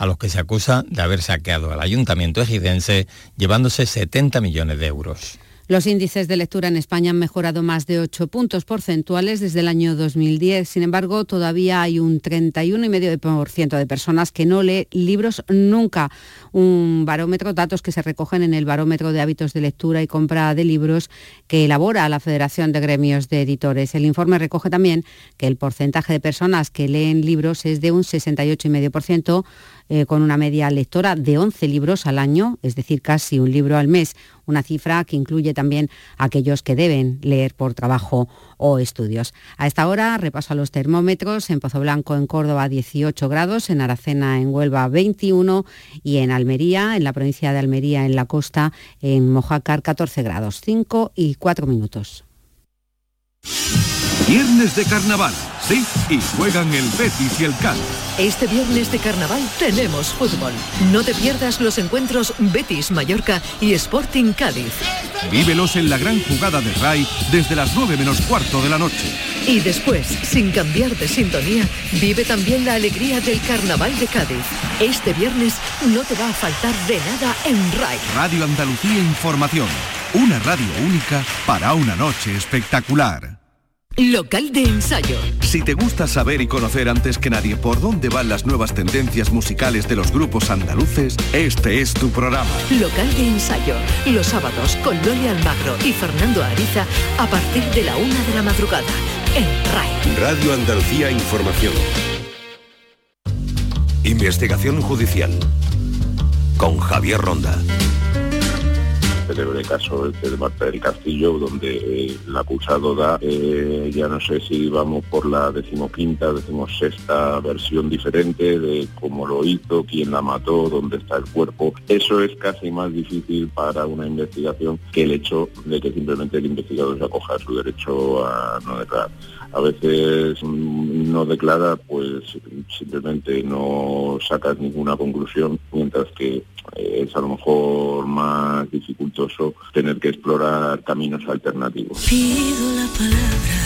a los que se acusa de haber saqueado al ayuntamiento ejidense llevándose 70 millones de euros. Los índices de lectura en España han mejorado más de 8 puntos porcentuales desde el año 2010. Sin embargo, todavía hay un 31,5% de personas que no lee libros nunca. Un barómetro, datos que se recogen en el barómetro de hábitos de lectura y compra de libros que elabora la Federación de Gremios de Editores. El informe recoge también que el porcentaje de personas que leen libros es de un 68,5%, eh, con una media lectora de 11 libros al año, es decir, casi un libro al mes una cifra que incluye también a aquellos que deben leer por trabajo o estudios. A esta hora repaso a los termómetros en Pozo Blanco en Córdoba 18 grados, en Aracena en Huelva 21 y en Almería, en la provincia de Almería en la costa, en Mojácar 14 grados, 5 y 4 minutos. Viernes de carnaval, sí, y juegan el Betis y el Cádiz. Este viernes de carnaval tenemos fútbol. No te pierdas los encuentros Betis Mallorca y Sporting Cádiz. Vívelos en la gran jugada de RAI desde las 9 menos cuarto de la noche. Y después, sin cambiar de sintonía, vive también la alegría del carnaval de Cádiz. Este viernes no te va a faltar de nada en RAI. Radio Andalucía Información. Una radio única para una noche espectacular. Local de ensayo. Si te gusta saber y conocer antes que nadie por dónde van las nuevas tendencias musicales de los grupos andaluces, este es tu programa. Local de ensayo. Los sábados con Loli Almagro y Fernando Ariza a partir de la una de la madrugada. En RAI. Radio Andalucía Información. Investigación judicial. Con Javier Ronda célebre caso de Marta del Castillo, donde eh, el acusado da, eh, ya no sé si vamos por la decimoquinta, decimosexta versión diferente de cómo lo hizo, quién la mató, dónde está el cuerpo. Eso es casi más difícil para una investigación que el hecho de que simplemente el investigador se acoja su derecho a no declarar a veces no declara, pues simplemente no sacas ninguna conclusión, mientras que eh, es a lo mejor más dificultoso tener que explorar caminos alternativos. Pido la palabra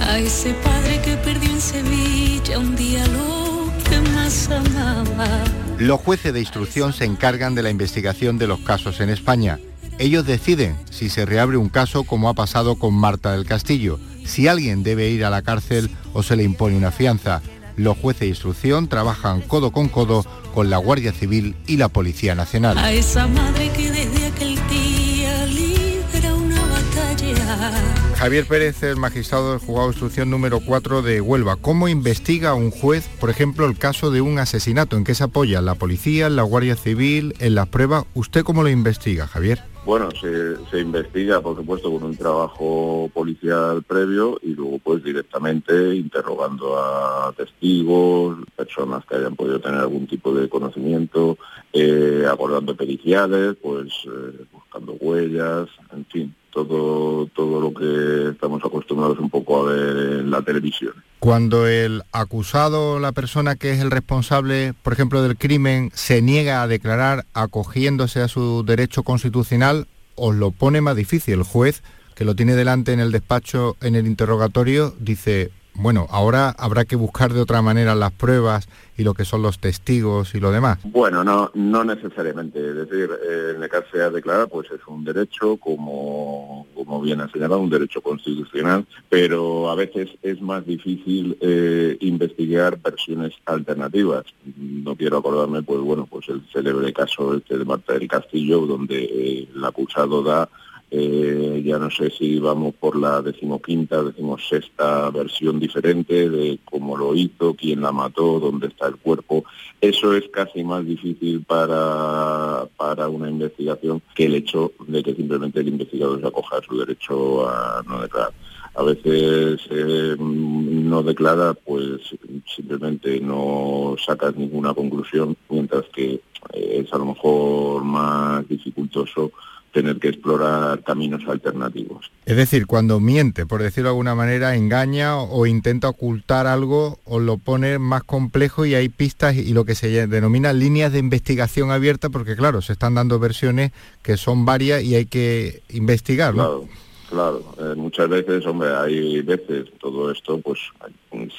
a ese padre que perdió en Sevilla un día lo que más amaba. Los jueces de instrucción se encargan de la investigación de los casos en España ellos deciden si se reabre un caso como ha pasado con Marta del Castillo, si alguien debe ir a la cárcel o se le impone una fianza. Los jueces de instrucción trabajan codo con codo con la Guardia Civil y la Policía Nacional. A esa madre que desde aquel día libera una batalla. Javier Pérez el magistrado del juzgado de instrucción número 4 de Huelva. ¿Cómo investiga un juez, por ejemplo, el caso de un asesinato? ¿En qué se apoya? ¿La policía, la Guardia Civil, en las pruebas? ¿Usted cómo lo investiga, Javier? Bueno, se, investiga, por supuesto, con un trabajo policial previo y luego, pues, directamente interrogando a testigos, personas que hayan podido tener algún tipo de conocimiento, eh, acordando periciales, pues, eh, buscando huellas, en fin todo, todo lo que estamos acostumbrados un poco a ver en la televisión. Cuando el acusado, la persona que es el responsable, por ejemplo, del crimen, se niega a declarar acogiéndose a su derecho constitucional, os lo pone más difícil. El juez, que lo tiene delante en el despacho, en el interrogatorio, dice, bueno, ahora habrá que buscar de otra manera las pruebas y lo que son los testigos y lo demás. Bueno, no, no necesariamente. Es decir, eh, negarse a declarar pues es un derecho, como, como bien ha señalado, un derecho constitucional, pero a veces es más difícil eh, investigar versiones alternativas. No quiero acordarme, pues bueno, pues el célebre caso este de Marta del Castillo, donde eh, el acusado da eh, ya no sé si vamos por la decimoquinta, decimosexta versión diferente de cómo lo hizo, quién la mató, dónde está el cuerpo. Eso es casi más difícil para, para una investigación que el hecho de que simplemente el investigador se acoja a su derecho a no declarar a veces eh, no declara, pues simplemente no sacas ninguna conclusión, mientras que es a lo mejor más dificultoso tener que explorar caminos alternativos. Es decir, cuando miente, por decirlo de alguna manera, engaña o intenta ocultar algo o lo pone más complejo y hay pistas y lo que se denomina líneas de investigación abierta, porque claro, se están dando versiones que son varias y hay que investigarlo. Claro. Claro, eh, muchas veces, hombre, hay veces todo esto, pues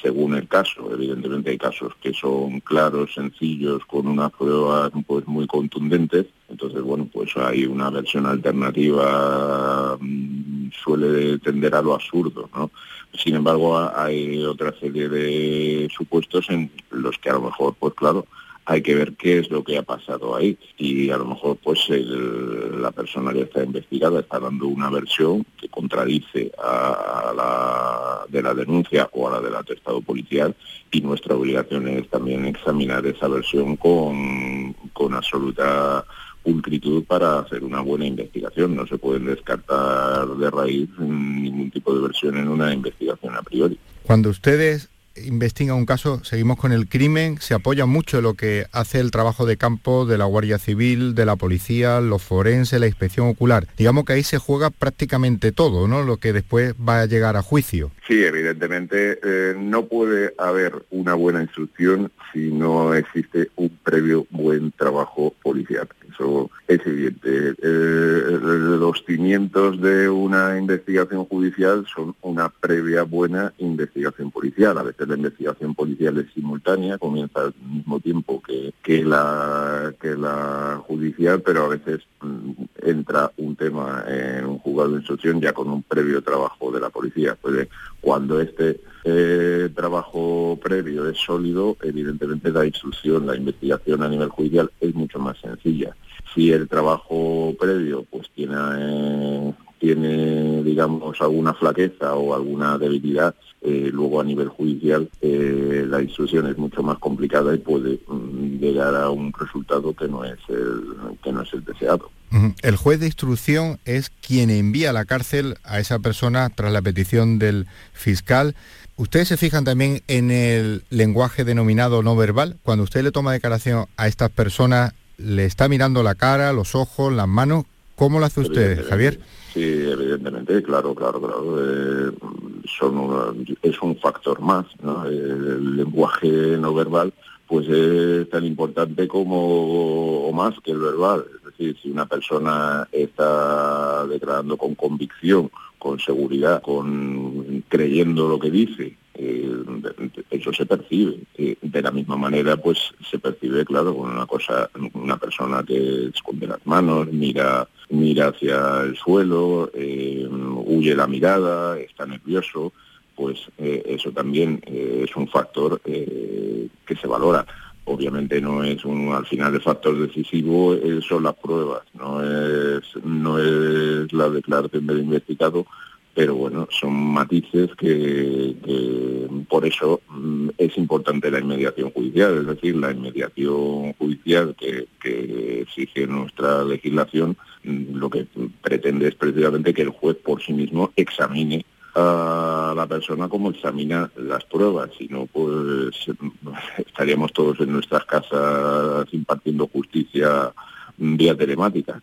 según el caso, evidentemente hay casos que son claros, sencillos, con una prueba pues muy contundentes, entonces bueno, pues hay una versión alternativa mm, suele tender a lo absurdo, ¿no? Sin embargo, hay otra serie de supuestos en los que a lo mejor, pues claro, hay que ver qué es lo que ha pasado ahí y a lo mejor pues la persona que está investigada está dando una versión que contradice a, la de la denuncia o a la del atestado policial y nuestra obligación es también examinar esa versión con, con absoluta pulcritud para hacer una buena investigación. No se pueden descartar de raíz ningún tipo de versión en una investigación a priori. Cuando ustedes investiga un caso, seguimos con el crimen, se apoya mucho lo que hace el trabajo de campo de la Guardia Civil, de la policía, los forenses, la inspección ocular. Digamos que ahí se juega prácticamente todo, ¿no? Lo que después va a llegar a juicio. Sí, evidentemente eh, no puede haber una buena instrucción si no existe un previo buen trabajo policial. Eso es evidente. Eh, los cimientos de una investigación judicial son una previa buena investigación policial. A veces la investigación policial es simultánea, comienza al mismo tiempo que, que, la, que la judicial, pero a veces mm, entra un tema en un juzgado de instrucción ya con un previo trabajo de la policía. Puede cuando este eh, trabajo previo es sólido, evidentemente la instrucción, la investigación a nivel judicial es mucho más sencilla. Si el trabajo previo pues tiene, eh, tiene digamos, alguna flaqueza o alguna debilidad, eh, luego a nivel judicial la instrucción es mucho más complicada y puede mm, llegar a un resultado que no es el, que no es el deseado. El juez de instrucción es quien envía a la cárcel a esa persona tras la petición del fiscal. ¿Ustedes se fijan también en el lenguaje denominado no verbal? Cuando usted le toma declaración a estas personas, ¿le está mirando la cara, los ojos, las manos? ¿Cómo lo hace usted, Javier? Sí, evidentemente, claro, claro, claro. Eh, son es un factor más, ¿no? El lenguaje no verbal pues es tan importante como o más que el verbal. Es decir, si una persona está declarando con convicción, con seguridad, con creyendo lo que dice, eh, eso se percibe. de la misma manera, pues se percibe, claro, con una cosa, una persona que esconde las manos, mira, mira hacia el suelo, eh, huye la mirada, está nervioso pues eh, eso también es un factor que se valora. Obviamente no es un, al final el factor decisivo son las pruebas, no es, no es la declaración del investigado, pero bueno, son matices que, por eso mm, es importante la inmediación judicial, es decir, la inmediación judicial que, exige nuestra legislación, mm, lo que pretende es precisamente que el juez por sí mismo examine a la persona como examina las pruebas, si no, pues estaríamos todos en nuestras casas impartiendo justicia vía telemática.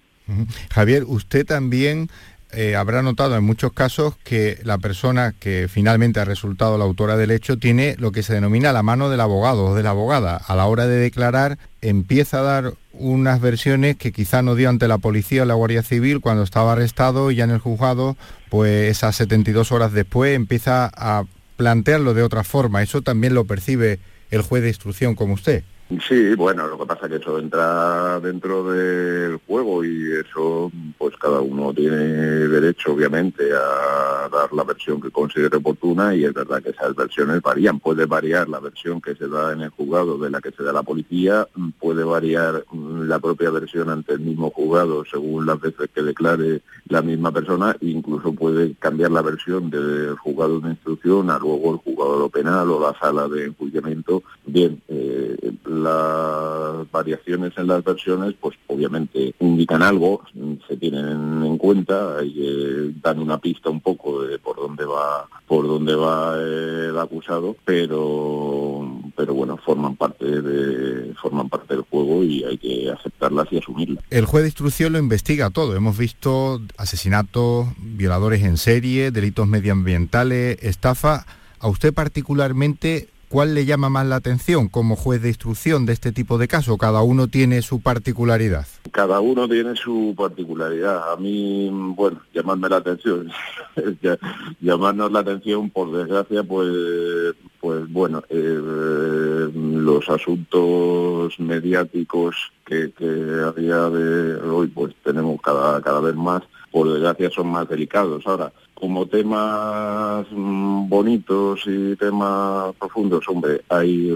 Javier, usted también eh, habrá notado en muchos casos que la persona que finalmente ha resultado la autora del hecho tiene lo que se denomina la mano del abogado o de la abogada. A la hora de declarar empieza a dar unas versiones que quizá no dio ante la policía o la Guardia Civil cuando estaba arrestado y ya en el juzgado, pues esas 72 horas después empieza a plantearlo de otra forma. Eso también lo percibe el juez de instrucción como usted. Sí, bueno, lo que pasa es que eso entra dentro del juego y eso, pues cada uno tiene derecho, obviamente, a dar la versión que considere oportuna y es verdad que esas versiones varían. Puede variar la versión que se da en el juzgado de la que se da la policía, puede variar la propia versión ante el mismo juzgado según las veces que declare la misma persona, incluso puede cambiar la versión del juzgado de instrucción a luego el juzgado penal o la sala de enjuiciamiento. Bien, eh, las variaciones en las versiones, pues obviamente indican algo, se tienen en cuenta, y, dan una pista un poco de por dónde va, por dónde va el acusado, pero pero bueno, forman parte de, forman parte del juego y hay que aceptarlas y asumirlas. El juez de instrucción lo investiga todo. Hemos visto asesinatos, violadores en serie, delitos medioambientales, estafa. A usted particularmente ¿cuál le llama más la atención como juez de instrucción de este tipo de casos? Cada uno tiene su particularidad. Cada uno tiene su particularidad. A mí, bueno, llamarme la atención, llamarnos la atención, por desgracia, pues, pues bueno, eh, los asuntos mediáticos que, que a día de hoy pues tenemos cada, cada vez más, por desgracia son más delicados. Ahora, como temas mm, bonitos y temas profundos, hombre, hay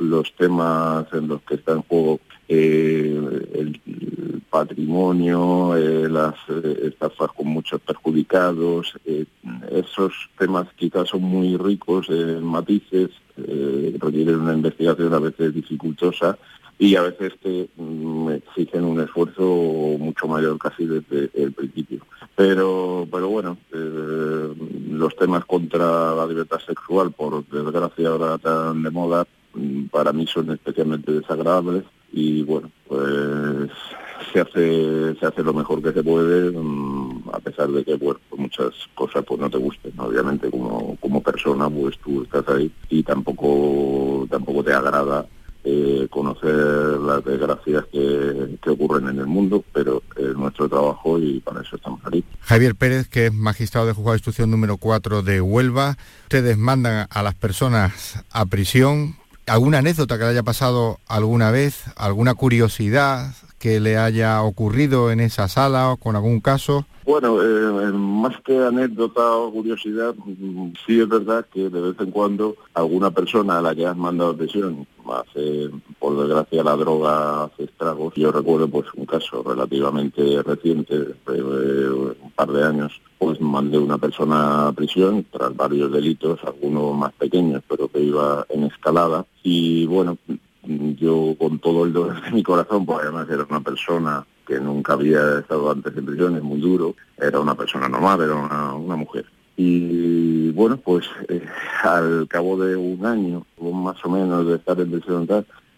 los temas en los que está en juego eh, el, patrimonio, eh, las eh, estafas con muchos perjudicados, esos temas quizás son muy ricos en matices, requieren una investigación a veces dificultosa y a veces que mm, exigen un esfuerzo mucho mayor casi desde el principio. Pero, pero bueno, eh, los temas contra la libertad sexual, por desgracia ahora tan de moda, mm, para mí son especialmente desagradables y bueno, pues se hace se hace lo mejor que se puede mm, a pesar de que bueno muchas cosas pues no te gusten obviamente como como persona pues tú estás ahí y tampoco tampoco te agrada eh, conocer las desgracias que, ocurren en el mundo, pero es nuestro trabajo y para eso estamos aquí. Javier Pérez, que es magistrado de juzgado de instrucción número 4 de Huelva, ustedes mandan a las personas a prisión. ¿Alguna anécdota que le haya pasado alguna vez? ¿Alguna curiosidad que le haya ocurrido en esa sala o con algún caso? Bueno, eh, más que anécdota o curiosidad, mm, sí es verdad que de vez en cuando alguna persona a la que has mandado a prisión hace, por desgracia, la droga hace estragos. Yo recuerdo pues un caso relativamente reciente, un par de años, pues mandé una persona a prisión tras varios delitos, algunos más pequeños, pero que iba en escalada. Y bueno, yo con todo el dolor de mi corazón, pues además era una persona que nunca había estado antes en prisión, es muy duro, era una persona normal, era una, mujer. Y bueno, pues eh, al cabo de un año, más o menos de estar en prisión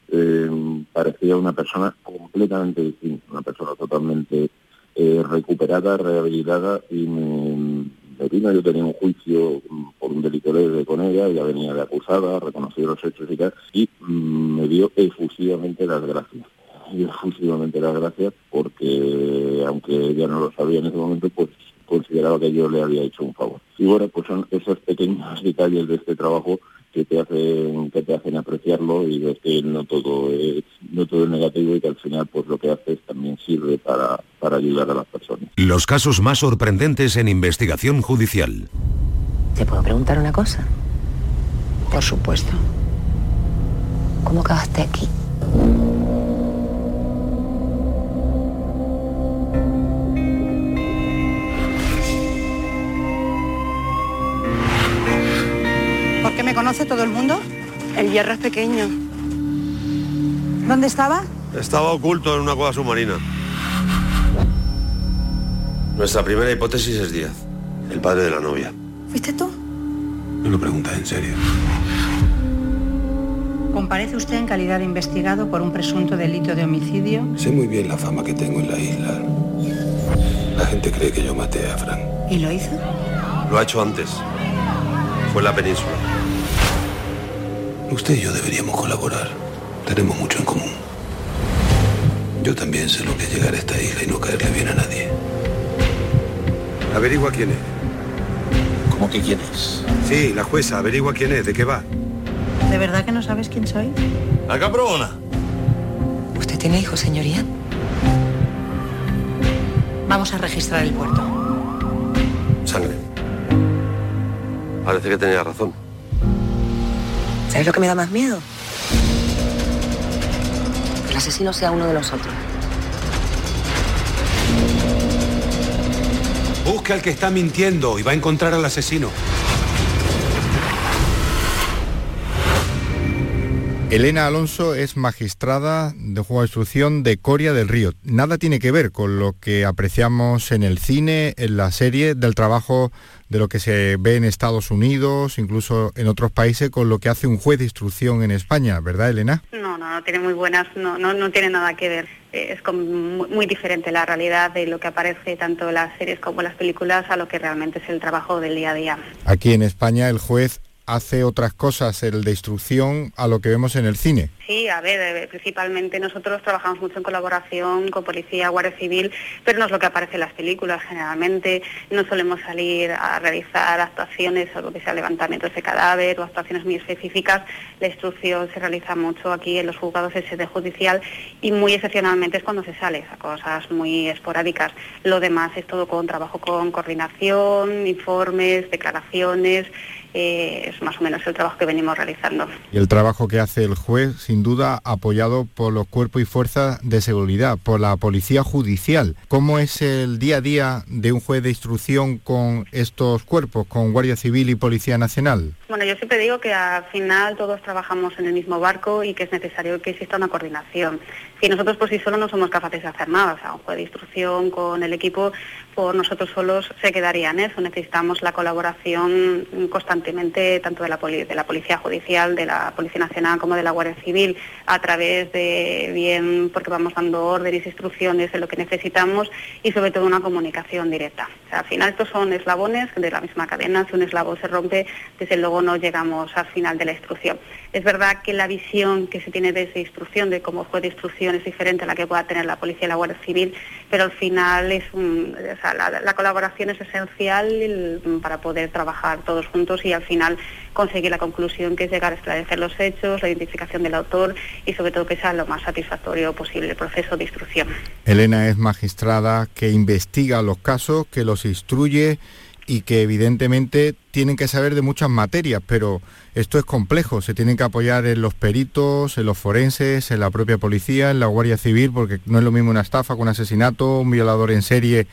eh, parecía una persona completamente distinta, una persona totalmente eh, recuperada, rehabilitada y me, yo tenía un juicio mm, por un delito leve con ella, ella venía de acusada, reconoció los hechos y tal, y mm, me dio efusivamente las gracias. Y efusivamente las gracias porque, aunque ella no lo sabía en ese momento, pues consideraba que yo le había hecho un favor. Y bueno, pues son esos pequeños detalles de este trabajo que te hacen que te hacen apreciarlo y ver que no todo es no todo es negativo y que al final pues lo que haces también sirve para, para ayudar a las personas. Los casos más sorprendentes en investigación judicial. ¿Te puedo preguntar una cosa? Por supuesto. ¿Cómo acabaste aquí? Conoce todo el mundo? El hierro es pequeño. ¿Dónde estaba? Estaba oculto en una cueva submarina. Nuestra primera hipótesis es Díaz, el padre de la novia. ¿Fuiste tú? No lo preguntas en serio. Comparece usted en calidad de investigado por un presunto delito de homicidio. Sé muy bien la fama que tengo en la isla. La gente cree que yo maté a Fran. ¿Y lo hizo? Lo ha hecho antes. Fue en la península. Usted y yo deberíamos colaborar. Tenemos mucho en común. Yo también sé lo que es llegar a esta isla y no caerle bien a nadie. Averigua quién es. ¿Cómo que quién es? Sí, la jueza, averigua quién es, de qué va. ¿De verdad que no sabes quién soy? ¡A cabrona! ¿Usted tiene hijos, señoría? Vamos a registrar el puerto. Sangre. Parece que tenía razón. ¿Sabes lo que me da más miedo? Que el asesino sea uno de nosotros. Busca al que está mintiendo y va a encontrar al asesino. Elena Alonso es magistrada de juego de instrucción de Coria del Río. Nada tiene que ver con lo que apreciamos en el cine, en la serie, del trabajo de lo que se ve en Estados Unidos, incluso en otros países, con lo que hace un juez de instrucción en España, ¿verdad, Elena? No, no, no tiene muy buenas, no, no, no tiene nada que ver. Es muy, diferente la realidad de lo que aparece tanto en las series como en las películas a lo que realmente es el trabajo del día a día. Aquí en España el juez hace otras cosas el de instrucción a lo que vemos en el cine. Sí, a ver, eh, principalmente nosotros trabajamos mucho en colaboración con policía, guardia civil, pero no es lo que aparece en las películas generalmente. No solemos salir a realizar actuaciones o lo que sea levantamientos de cadáver o actuaciones muy específicas. La instrucción se realiza mucho aquí en los juzgados de sede judicial y muy excepcionalmente es cuando se sale, a cosas muy esporádicas. Lo demás es todo con trabajo con coordinación, informes, declaraciones eh, es más o menos el trabajo que venimos realizando. Y el trabajo que hace el juez, sin duda, apoyado por los cuerpos y fuerzas de seguridad, por la policía judicial. ¿Cómo es el día a día de un juez de instrucción con estos cuerpos, con Guardia Civil y Policía Nacional? Bueno, yo siempre digo que al final todos trabajamos en el mismo barco y que es necesario que exista una coordinación. Si nosotros por sí solos no somos capaces de hacer nada, o sea, un juez de instrucción con el equipo por nosotros solos se quedaría en eso. Necesitamos la colaboración constantemente tanto de la, de la Policía Judicial, de la Policía Nacional como de la Guardia Civil, a través de bien porque vamos dando órdenes, instrucciones de lo que necesitamos y sobre todo una comunicación directa. Al final estos son eslabones de la misma cadena, si un eslabón se rompe, desde luego no llegamos al final de la instrucción. Es verdad que la visión que se tiene de esa instrucción, de cómo fue de instrucción, es diferente a la que pueda tener la Policía y la Guardia Civil, pero al final es un, la, colaboración es esencial para poder trabajar todos juntos y al final conseguir la conclusión que es llegar a esclarecer los hechos, la identificación del autor y sobre todo que sea lo más satisfactorio posible el proceso de instrucción. Elena es magistrada que investiga los casos, que los instruye y que evidentemente tienen que saber de muchas materias, pero esto es complejo, se tienen que apoyar en los peritos, en los forenses, en la propia policía, en la Guardia Civil, porque no es lo mismo una estafa con un asesinato, un violador en serie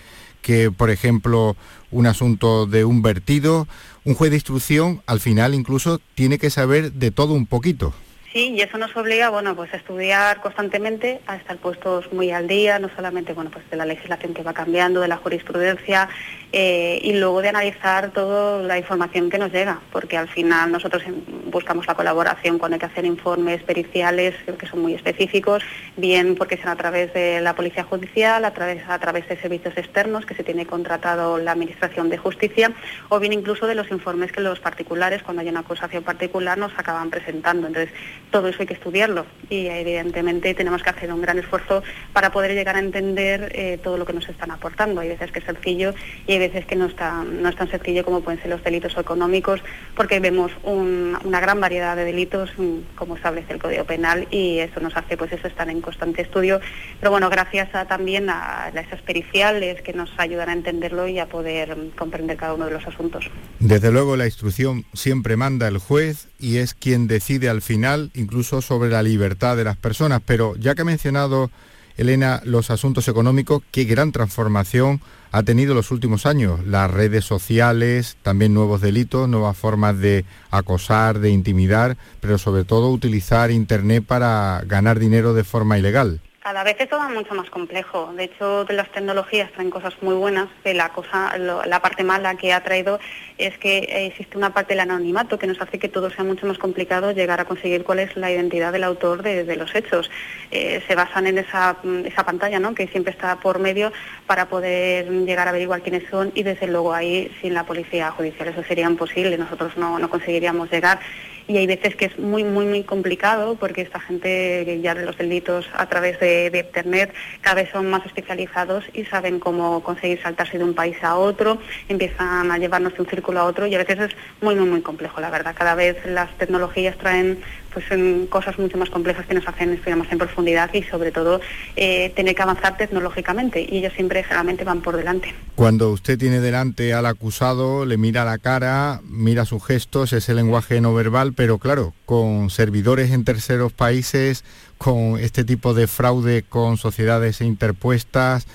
que, por ejemplo, un asunto de un vertido. Un juez de instrucción, al final, incluso, tiene que saber de todo un poquito. Sí, y eso nos obliga, bueno, pues a estudiar constantemente, a estar puestos muy al día, no solamente, bueno, pues de la legislación que va cambiando, de la jurisprudencia, eh, y luego de analizar toda la información que nos llega, porque al final nosotros buscamos la colaboración cuando hay que hacer informes periciales que son muy específicos, bien porque son a través de la Policía Judicial, a través, a través de servicios externos que se tiene contratado la Administración de Justicia, o bien incluso de los informes que los particulares, cuando hay una acusación particular, nos acaban presentando. Entonces, todo eso hay que estudiarlo y evidentemente tenemos que hacer un gran esfuerzo para poder llegar a entender eh, todo lo que nos están aportando. Hay veces que es sencillo y hay veces que no, está, no es tan sencillo como pueden ser los delitos económicos porque vemos una gran variedad de delitos mm, como establece el Código Penal y eso nos hace pues eso estar en constante estudio. Pero bueno, gracias también a, a esas periciales que nos ayudan a entenderlo y a poder mm, comprender cada uno de los asuntos. Desde luego la instrucción siempre manda el juez y es quien decide al final incluso sobre la libertad de las personas. Pero ya que ha mencionado, Elena, los asuntos económicos, qué gran transformación ha tenido los últimos años. Las redes sociales, también nuevos delitos, nuevas formas de acosar, de intimidar, pero sobre todo utilizar Internet para ganar dinero de forma ilegal cada vez es todo mucho más complejo. De hecho, las tecnologías traen cosas muy buenas, que la cosa, la parte mala que ha traído es que existe una parte del anonimato que nos hace que todo sea mucho más complicado llegar a conseguir cuál es la identidad del autor de, los hechos. Eh, se basan en esa, esa pantalla, ¿no? que siempre está por medio para poder llegar a averiguar quiénes son y desde luego ahí sin la policía judicial eso sería imposible. Nosotros no, no conseguiríamos llegar y hay veces que es muy, muy, muy complicado porque esta gente ya de los delitos a través de, Internet cada vez son más especializados y saben cómo conseguir saltarse de un país a otro, empiezan a llevarnos de un círculo a otro y a veces es muy, muy, muy complejo, la verdad. Cada vez las tecnologías traen pues en cosas mucho más complejas que nos hacen estudiar más en profundidad y sobre todo eh, tener que avanzar tecnológicamente y ellos siempre generalmente van por delante. Cuando usted tiene delante al acusado, le mira la cara, mira sus gestos, ese lenguaje no verbal, pero claro, con servidores en terceros países, con este tipo de fraude con sociedades interpuestas,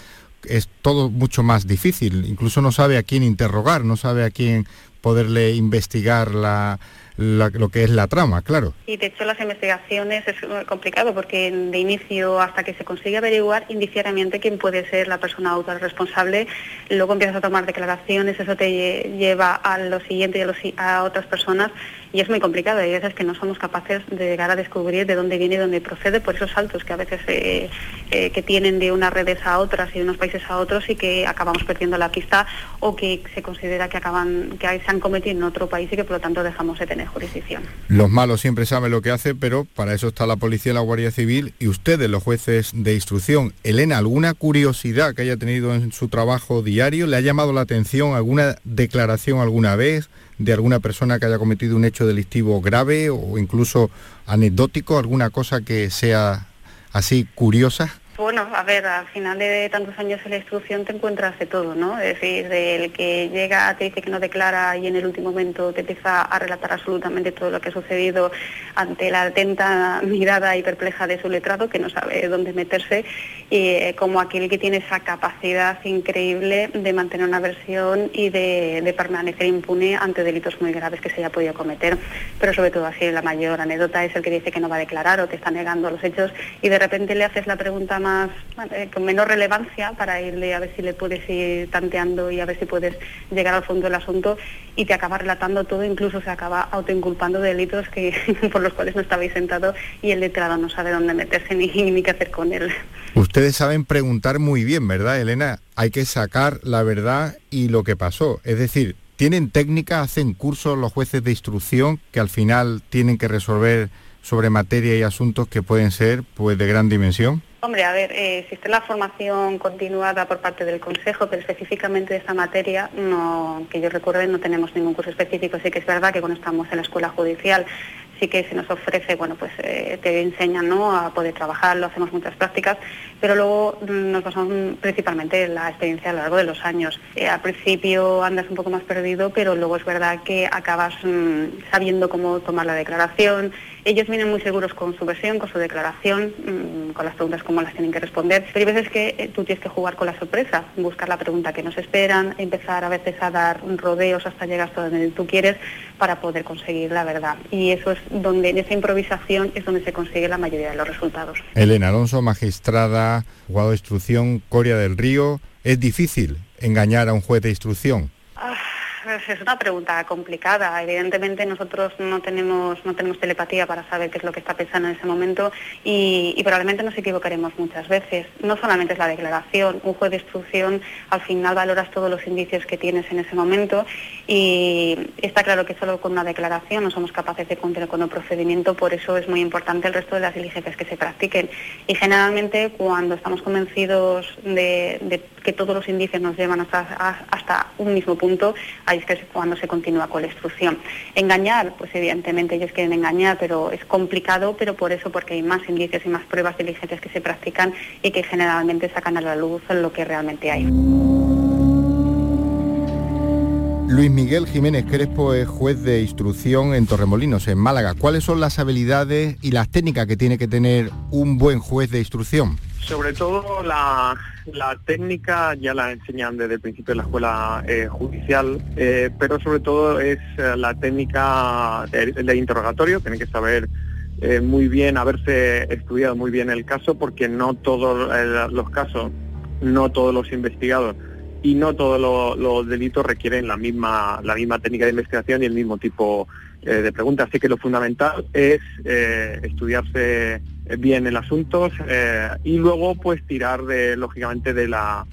es todo mucho más difícil. Incluso no sabe a quién interrogar, no sabe a quién poderle investigar la, lo que es la trama, claro. Y de hecho las investigaciones es complicado porque de inicio hasta que se consigue averiguar indiciariamente quién puede ser la persona autor responsable, luego empiezas a tomar declaraciones, eso te lleva a lo siguiente y a, a otras personas y es muy complicado. Hay veces que no somos capaces de llegar a descubrir de dónde viene y dónde procede por esos saltos que a veces eh, eh, que tienen de unas redes a otras y de unos países a otros y que acabamos perdiendo la pista o que se considera que acaban que se han cometido en otro país y que por lo tanto dejamos de tener jurisdicción. Los malos siempre saben lo que hace, pero para eso está la policía la Guardia Civil y ustedes, los jueces de instrucción. Elena, ¿alguna curiosidad que haya tenido en su trabajo diario? ¿Le ha llamado la atención alguna declaración alguna vez? de alguna persona que haya cometido un hecho delictivo grave o incluso anecdótico, alguna cosa que sea así curiosa? Bueno, a ver, al final de tantos años en la instrucción te encuentras de todo, ¿no? Es decir, del que llega, te dice que no declara y en el último momento te empieza a relatar absolutamente todo lo que ha sucedido ante la atenta mirada y perpleja de su letrado, que no sabe dónde meterse, y eh, como aquel que tiene esa capacidad increíble de mantener una versión y de, permanecer impune ante delitos muy graves que se haya podido cometer. Pero sobre todo así, la mayor anécdota es el que dice que no va a declarar o te está negando los hechos y de repente le haces la pregunta más eh, con menor relevancia para irle a ver si le puedes ir tanteando y a ver si puedes llegar al fondo del asunto y te acaba relatando todo, incluso se acaba autoinculpando de delitos que, por los cuales no estabais sentado y el letrado no sabe dónde meterse ni, ni qué hacer con él. Ustedes saben preguntar muy bien, ¿verdad, Elena? Hay que sacar la verdad y lo que pasó. Es decir, ¿tienen técnica, hacen cursos los jueces de instrucción que al final tienen que resolver sobre materia y asuntos que pueden ser pues de gran dimensión? Hombre, a ver, eh, existe la formación continuada por parte del Consejo, pero específicamente de esta materia, no, que yo recuerde, no tenemos ningún curso específico. Sí que es verdad que cuando estamos en la escuela judicial sí que se nos ofrece, bueno, pues eh, te enseñan ¿no? a poder trabajar, lo hacemos muchas prácticas, pero luego mm, nos basamos principalmente en la experiencia a lo largo de los años. Eh, al principio andas un poco más perdido, pero luego es verdad que acabas mm, sabiendo cómo tomar la declaración. Ellos vienen muy seguros con su versión, con su declaración, mm, con las preguntas cómo las tienen que responder, pero hay veces que eh, tú tienes que jugar con la sorpresa, buscar la pregunta que nos esperan, empezar a veces a dar rodeos hasta llegar hasta donde tú quieres para poder conseguir la verdad. Y eso es donde en esa improvisación es donde se consigue la mayoría de los resultados. Elena Alonso, magistrada, juzgado de instrucción, Coria del Río. ¿Es difícil engañar a un juez de instrucción? Ah, es una pregunta complicada. Evidentemente nosotros no tenemos, no tenemos telepatía para saber qué es lo que está pensando en ese momento y, probablemente nos equivocaremos muchas veces. No solamente es la declaración, un juez de instrucción al final valoras todos los indicios que tienes en ese momento y está claro que solo con una declaración no somos capaces de cumplir con el procedimiento, por eso es muy importante el resto de las diligencias que se practiquen. Y generalmente cuando estamos convencidos de, que todos los indicios nos llevan hasta, hasta un mismo punto, ahí es que es cuando se continúa con la instrucción. Engañar, pues evidentemente ellos quieren engañar, pero es complicado, pero por eso, porque hay más indicios y más pruebas diligentes que se practican y que generalmente sacan a la luz lo que realmente hay. Luis Miguel Jiménez Crespo es juez de instrucción en Torremolinos, en Málaga. ¿Cuáles son las habilidades y las técnicas que tiene que tener un buen juez de instrucción? Sobre todo la, técnica ya la enseñan desde el principio de la escuela eh, judicial, eh, pero sobre todo es eh, la técnica de, interrogatorio, tiene que saber muy bien, haberse estudiado muy bien el caso, porque no todos los casos, no todos los investigados y no todos los delitos requieren la misma, la misma técnica de investigación y el mismo tipo de preguntas. Así que lo fundamental es estudiarse bien el asunto eh, y luego pues tirar de, lógicamente de la,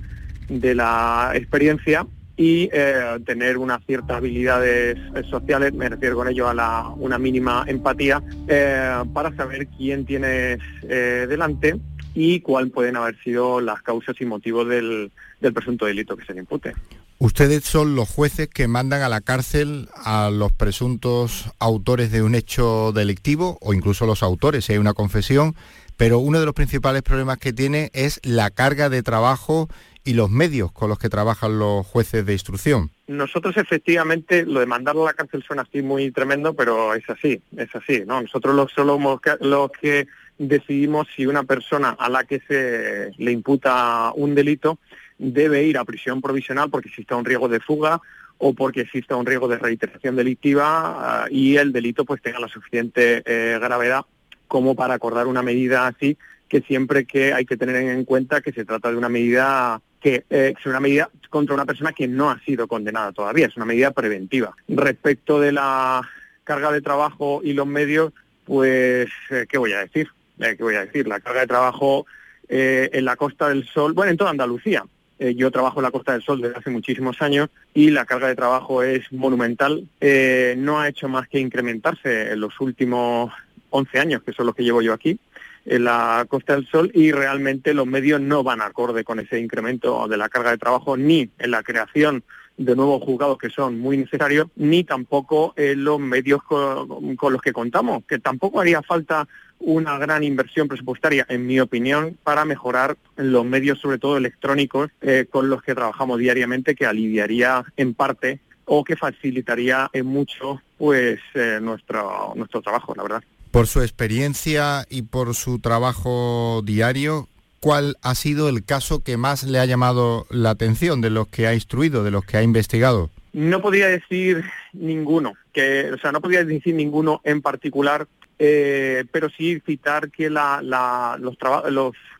de la experiencia y eh, tener unas ciertas habilidades sociales, me refiero con ello a la, una mínima empatía, eh, para saber quién tienes delante y cuál pueden haber sido las causas y motivos del, del presunto delito que se le impute. Ustedes son los jueces que mandan a la cárcel a los presuntos autores de un hecho delictivo o incluso los autores, si hay una confesión, pero uno de los principales problemas que tiene es la carga de trabajo y los medios con los que trabajan los jueces de instrucción. Nosotros efectivamente lo de mandarlo a la cárcel suena así muy tremendo, pero es así, es así, ¿no? Nosotros los, somos los que decidimos si una persona a la que se le imputa un delito debe ir a prisión provisional porque existe un riesgo de fuga o porque exista un riesgo de reiteración delictiva ah, y el delito pues tenga la suficiente eh, gravedad como para acordar una medida así que siempre que hay que tener en cuenta que se trata de una medida que eh, una medida contra una persona que no ha sido condenada todavía, es una medida preventiva. Respecto de la carga de trabajo y los medios, pues, eh, ¿qué voy a decir? Eh, ¿Qué voy a decir? La carga de trabajo eh, en la Costa del Sol, bueno, en toda Andalucía. Eh, yo trabajo en la Costa del Sol desde hace muchísimos años y la carga de trabajo es monumental. Eh, no ha hecho más que incrementarse en los últimos 11 años, que son los que llevo yo aquí en la Costa del Sol y realmente los medios no van acorde con ese incremento de la carga de trabajo ni en la creación de nuevos juzgados que son muy necesarios, ni tampoco en los medios con, con los que contamos, que tampoco haría falta una gran inversión presupuestaria, en mi opinión, para mejorar los medios, sobre todo electrónicos, eh, con los que trabajamos diariamente, que aliviaría en parte o que facilitaría en mucho pues eh, nuestro nuestro trabajo, la verdad. Por su experiencia y por su trabajo diario, ¿cuál ha sido el caso que más le ha llamado la atención de los que ha instruido, de los que ha investigado? No podría decir ninguno, que, o sea, no podría decir ninguno en particular, eh, pero sí citar que la, los,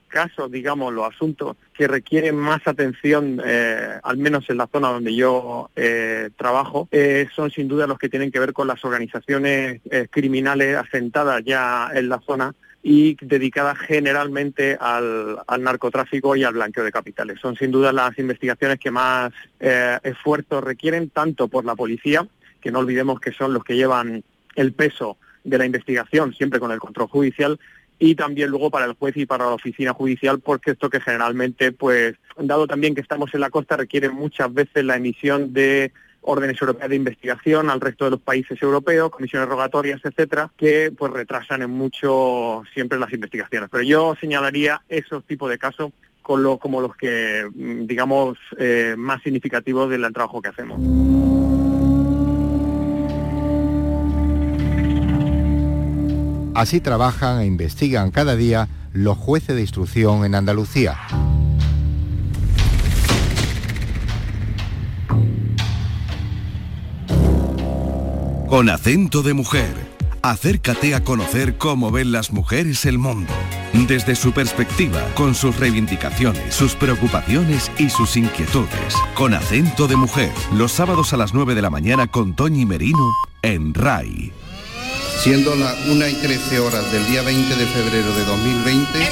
casos, digamos, los asuntos que requieren más atención, eh, al menos en la zona donde yo eh, trabajo, eh, son sin duda los que tienen que ver con las organizaciones criminales asentadas ya en la zona y dedicadas generalmente al, narcotráfico y al blanqueo de capitales. Son sin duda las investigaciones que más eh, esfuerzo requieren, tanto por la policía, que no olvidemos que son los que llevan el peso de la investigación, siempre con el control judicial, y también luego para el juez y para la oficina judicial, porque esto que generalmente, pues, dado también que estamos en la costa, requiere muchas veces la emisión de órdenes europeas de investigación al resto de los países europeos, comisiones rogatorias, etcétera, que pues retrasan en mucho siempre las investigaciones. Pero yo señalaría esos tipos de casos con como los que, digamos, eh, más significativos del trabajo que hacemos. Así trabajan e investigan cada día los jueces de instrucción en Andalucía. Con acento de mujer, acércate a conocer cómo ven las mujeres el mundo. Desde su perspectiva, con sus reivindicaciones, sus preocupaciones y sus inquietudes. Con acento de mujer, los sábados a las 9 de la mañana con Toñi Merino en RAI. Siendo las 1 y 13 horas del día 20 de febrero de 2020,